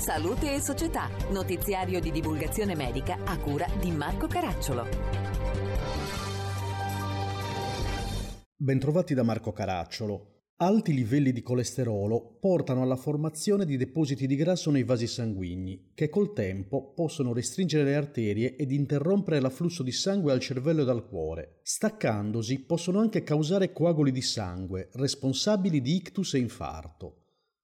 Salute e Società, notiziario di divulgazione medica a cura di Marco Caracciolo. Bentrovati da Marco Caracciolo. Alti livelli di colesterolo portano alla formazione di depositi di grasso nei vasi sanguigni, che col tempo possono restringere le arterie ed interrompere l'afflusso di sangue al cervello e dal cuore. Staccandosi possono anche causare coaguli di sangue, responsabili di ictus e infarto.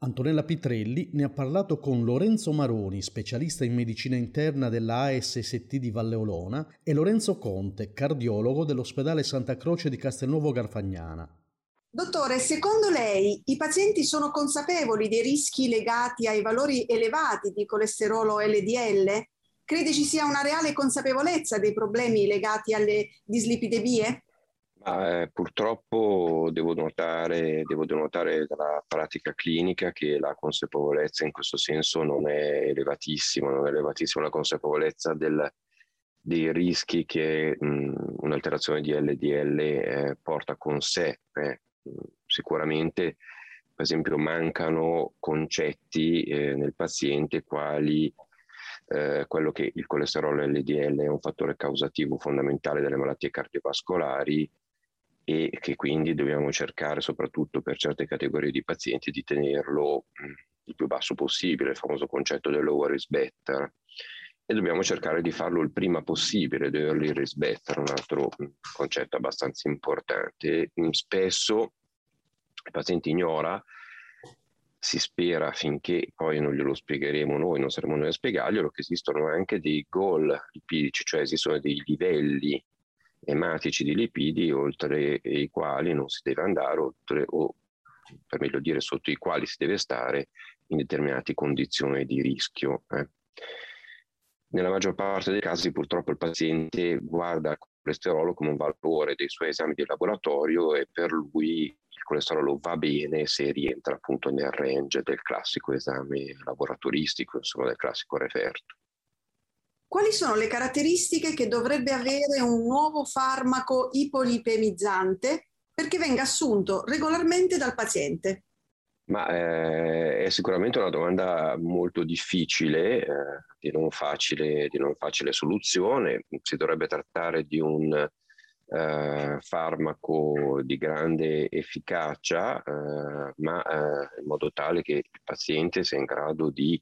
Antonella Pitrelli ne ha parlato con Lorenzo Maroni, specialista in medicina interna della ASST di Valleolona, e Lorenzo Conte, cardiologo dell'ospedale Santa Croce di Castelnuovo Garfagnana. Dottore, secondo lei i pazienti sono consapevoli dei rischi legati ai valori elevati di colesterolo LDL? Crede ci sia una reale consapevolezza dei problemi legati alle dislipidemie? Ma, eh, purtroppo devo notare, devo denotare dalla pratica clinica che la consapevolezza in questo senso non è elevatissima, non è elevatissima la consapevolezza del, dei rischi che mh, un'alterazione di LDL eh, porta con sé. Eh sicuramente per esempio mancano concetti eh, nel paziente quali eh, quello che il colesterolo LDL è un fattore causativo fondamentale delle malattie cardiovascolari e che quindi dobbiamo cercare soprattutto per certe categorie di pazienti di tenerlo il più basso possibile, il famoso concetto del lower is better e dobbiamo cercare di farlo il prima possibile, early is better, un altro concetto abbastanza importante. Spesso il paziente ignora, si spera finché poi non glielo spiegheremo noi, non saremo noi a spiegarglielo, che esistono anche dei goal lipidici, cioè esistono dei livelli ematici di lipidi oltre i quali non si deve andare, oltre, o per meglio dire sotto i quali si deve stare in determinate condizioni di rischio. Eh. Nella maggior parte dei casi purtroppo il paziente guarda il colesterolo come un valore dei suoi esami di laboratorio e per lui colesterolo va bene se rientra appunto nel range del classico esame laboratoristico, insomma del classico referto. Quali sono le caratteristiche che dovrebbe avere un nuovo farmaco ipolipemizzante perché venga assunto regolarmente dal paziente? Ma eh, è sicuramente una domanda molto difficile, eh, di, non facile, di non facile soluzione. Si dovrebbe trattare di un eh, farmaco di grande efficacia, eh, ma eh, in modo tale che il paziente sia in grado di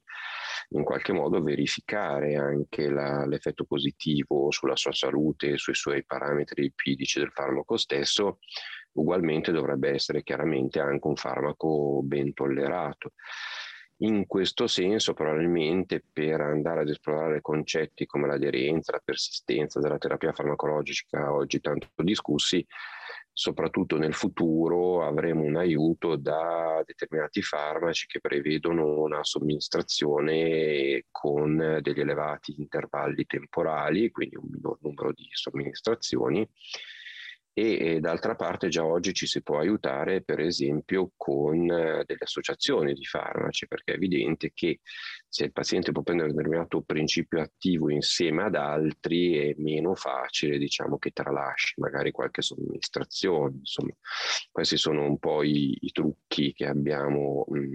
in qualche modo verificare anche la, l'effetto positivo sulla sua salute, sui suoi parametri lipidici del farmaco stesso, ugualmente dovrebbe essere chiaramente anche un farmaco ben tollerato. In questo senso, probabilmente per andare ad esplorare concetti come l'aderenza, la persistenza della terapia farmacologica oggi tanto discussi, soprattutto nel futuro avremo un aiuto da determinati farmaci che prevedono una somministrazione con degli elevati intervalli temporali, quindi un minor numero di somministrazioni e, d'altra parte già oggi ci si può aiutare per esempio con eh, delle associazioni di farmaci perché è evidente che se il paziente può prendere un determinato principio attivo insieme ad altri è meno facile diciamo che tralasci magari qualche somministrazione. Insomma questi sono un po' i, i trucchi che abbiamo mh,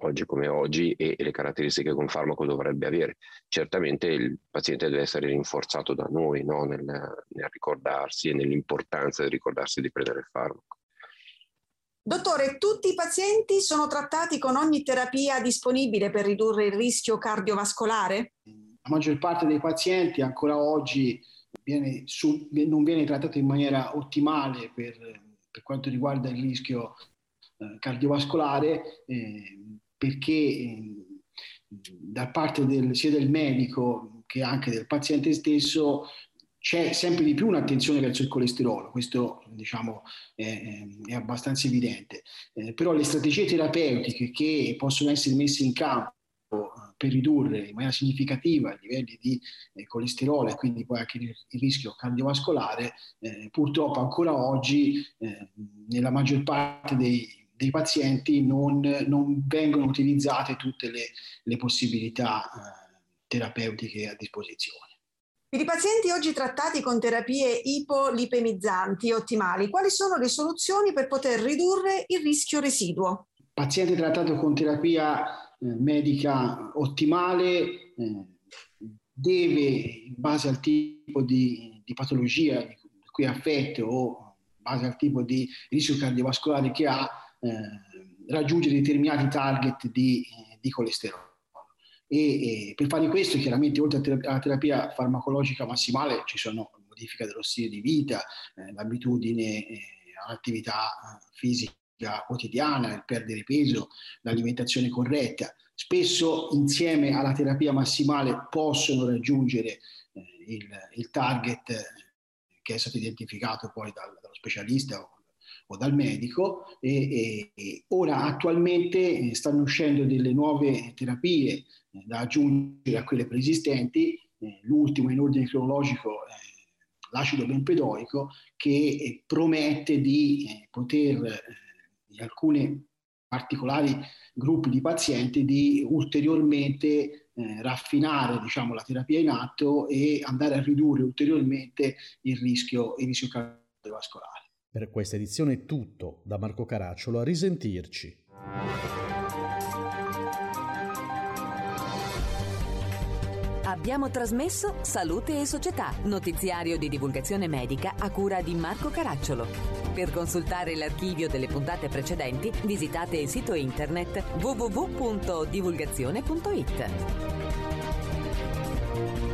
oggi come oggi e, le caratteristiche che un farmaco dovrebbe avere. Certamente il paziente deve essere rinforzato da noi no? nel, nel ricordarsi e nell'importanza di ricordarsi di prendere il farmaco. Dottore, tutti i pazienti sono trattati con ogni terapia disponibile per ridurre il rischio cardiovascolare? La maggior parte dei pazienti ancora oggi viene su, non viene trattato in maniera ottimale per, per quanto riguarda il rischio cardiovascolare eh, perché eh, da parte del, sia del medico che anche del paziente stesso c'è sempre di più un'attenzione verso il colesterolo, questo diciamo è, è abbastanza evidente, eh, però le strategie terapeutiche che possono essere messe in campo per ridurre in maniera significativa i livelli di eh, colesterolo e quindi poi anche il, il rischio cardiovascolare, eh, purtroppo ancora oggi eh, nella maggior parte dei, dei pazienti non, non vengono utilizzate tutte le, le possibilità eh, terapeutiche a disposizione. Per i pazienti oggi trattati con terapie ipolipemizzanti ottimali, quali sono le soluzioni per poter ridurre il rischio residuo? Paziente trattato con terapia medica ottimale eh, deve, in base al tipo di, di patologia di cui è affetto o in base al tipo di rischio cardiovascolare che ha, eh, raggiungere determinati target di, di colesterolo. E, e, per fare questo, chiaramente, oltre alla terapia farmacologica massimale, ci sono modifiche dello stile di vita, eh, l'abitudine eh, all'attività eh, fisica quotidiana, il perdere peso, l'alimentazione corretta. Spesso insieme alla terapia massimale possono raggiungere eh, il, il, target eh, che è stato identificato poi dal, dallo specialista o, o dal medico e, e, ora attualmente eh, stanno uscendo delle nuove terapie eh, da aggiungere a quelle preesistenti, eh, l'ultimo in ordine cronologico è l'acido benpedoico che promette di poter in alcuni particolari gruppi di pazienti di ulteriormente eh, raffinare diciamo, la terapia in atto e andare a ridurre ulteriormente il rischio, il rischio cardiovascolare. Per questa edizione è tutto. Da Marco Caracciolo a risentirci. Abbiamo trasmesso Salute e Società, notiziario di divulgazione medica a cura di Marco Caracciolo. Per consultare l'archivio delle puntate precedenti visitate il sito internet www.divulgazione.it.